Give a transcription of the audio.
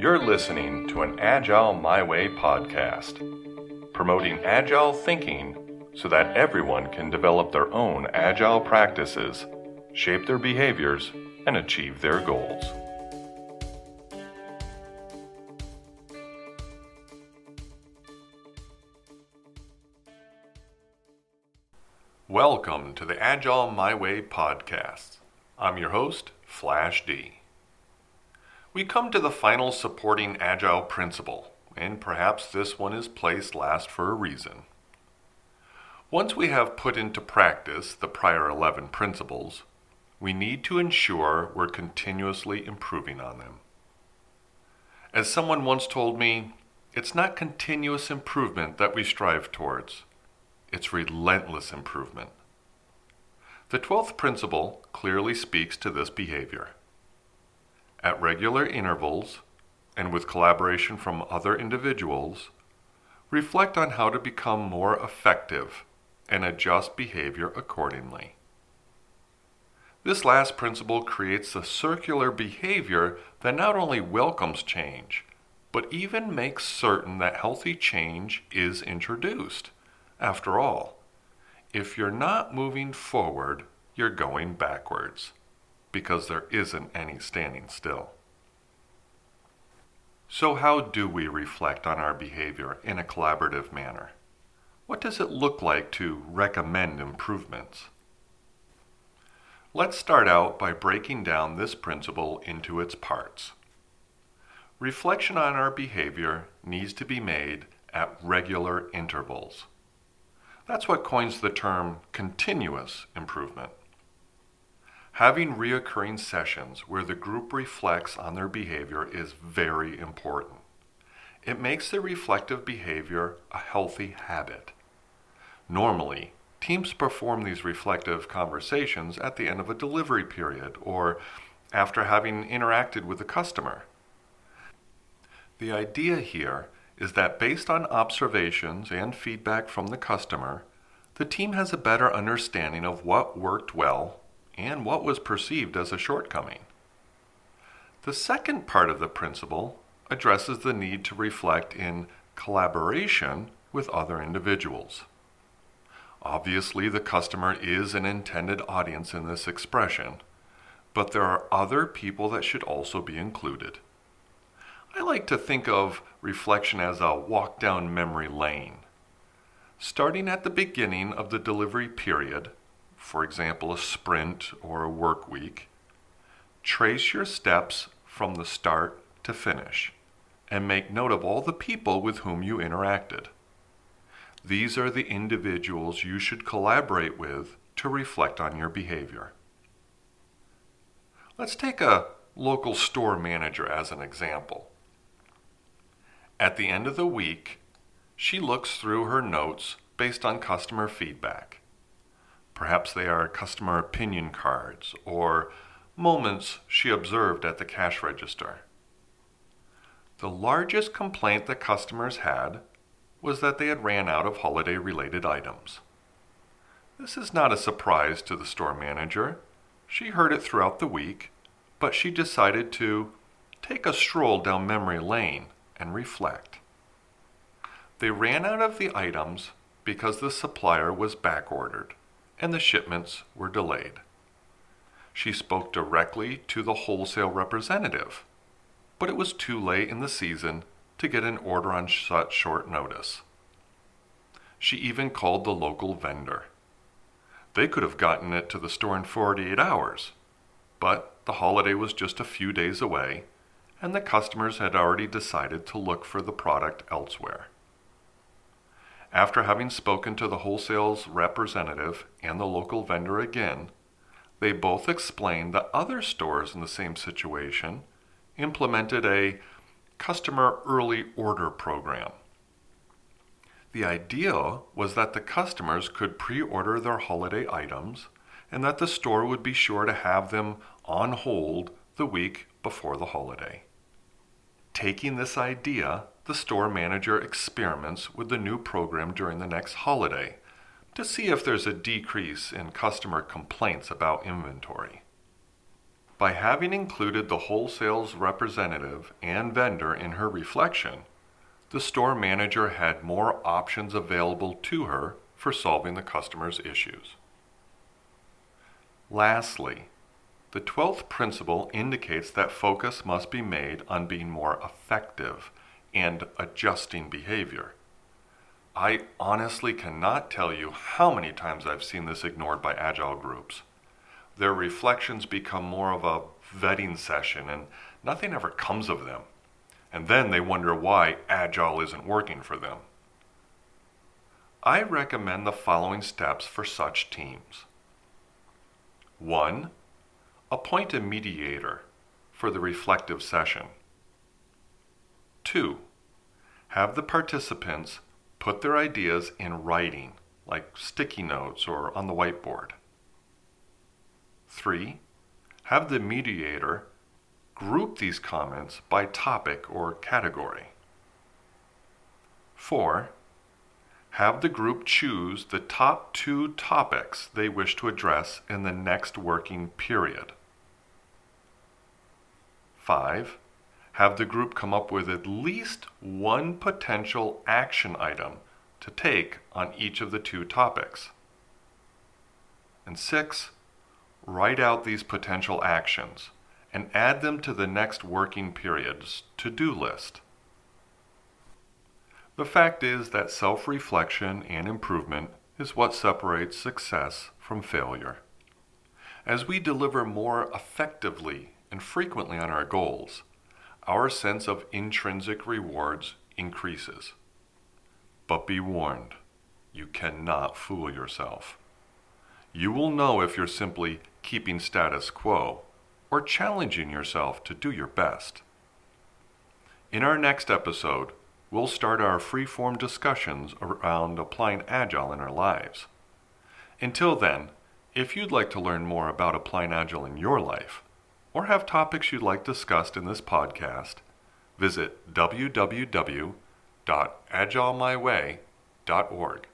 You're listening to an Agile My Way podcast, promoting agile thinking so that everyone can develop their own agile practices, shape their behaviors, and achieve their goals. Welcome to the Agile My Way podcast. I'm your host, Flash D. We come to the final supporting Agile principle, and perhaps this one is placed last for a reason. Once we have put into practice the prior 11 principles, we need to ensure we're continuously improving on them. As someone once told me, it's not continuous improvement that we strive towards, it's relentless improvement. The 12th principle clearly speaks to this behavior at regular intervals and with collaboration from other individuals, reflect on how to become more effective and adjust behavior accordingly. This last principle creates a circular behavior that not only welcomes change, but even makes certain that healthy change is introduced. After all, if you're not moving forward, you're going backwards because there isn't any standing still. So, how do we reflect on our behavior in a collaborative manner? What does it look like to recommend improvements? Let's start out by breaking down this principle into its parts. Reflection on our behavior needs to be made at regular intervals. That's what coins the term continuous improvement. Having reoccurring sessions where the group reflects on their behavior is very important. It makes the reflective behavior a healthy habit. Normally, teams perform these reflective conversations at the end of a delivery period or after having interacted with the customer. The idea here is that based on observations and feedback from the customer, the team has a better understanding of what worked well and what was perceived as a shortcoming. The second part of the principle addresses the need to reflect in collaboration with other individuals. Obviously, the customer is an intended audience in this expression, but there are other people that should also be included. I like to think of reflection as a walk down memory lane. Starting at the beginning of the delivery period, for example, a sprint or a work week, trace your steps from the start to finish and make note of all the people with whom you interacted. These are the individuals you should collaborate with to reflect on your behavior. Let's take a local store manager as an example. At the end of the week, she looks through her notes based on customer feedback. Perhaps they are customer opinion cards or moments she observed at the cash register. The largest complaint that customers had was that they had ran out of holiday related items. This is not a surprise to the store manager. She heard it throughout the week, but she decided to take a stroll down memory lane and reflect. They ran out of the items because the supplier was back ordered and the shipments were delayed. She spoke directly to the wholesale representative, but it was too late in the season to get an order on such short notice. She even called the local vendor. They could have gotten it to the store in 48 hours, but the holiday was just a few days away, and the customers had already decided to look for the product elsewhere. After having spoken to the wholesale's representative and the local vendor again, they both explained that other stores in the same situation implemented a customer early order program. The idea was that the customers could pre order their holiday items and that the store would be sure to have them on hold the week before the holiday. Taking this idea, the store manager experiments with the new program during the next holiday to see if there's a decrease in customer complaints about inventory. By having included the wholesale's representative and vendor in her reflection, the store manager had more options available to her for solving the customer's issues. Lastly, the 12th principle indicates that focus must be made on being more effective and adjusting behavior. I honestly cannot tell you how many times I've seen this ignored by agile groups. Their reflections become more of a vetting session and nothing ever comes of them. And then they wonder why agile isn't working for them. I recommend the following steps for such teams. 1. Appoint a mediator for the reflective session. 2. Have the participants put their ideas in writing, like sticky notes or on the whiteboard. 3. Have the mediator group these comments by topic or category. 4. Have the group choose the top two topics they wish to address in the next working period. 5 have the group come up with at least one potential action item to take on each of the two topics. And six, write out these potential actions and add them to the next working period's to do list. The fact is that self reflection and improvement is what separates success from failure. As we deliver more effectively and frequently on our goals, our sense of intrinsic rewards increases. But be warned, you cannot fool yourself. You will know if you're simply keeping status quo or challenging yourself to do your best. In our next episode, we'll start our free-form discussions around applying Agile in our lives. Until then, if you'd like to learn more about applying Agile in your life, or have topics you'd like discussed in this podcast, visit www.agilemyway.org.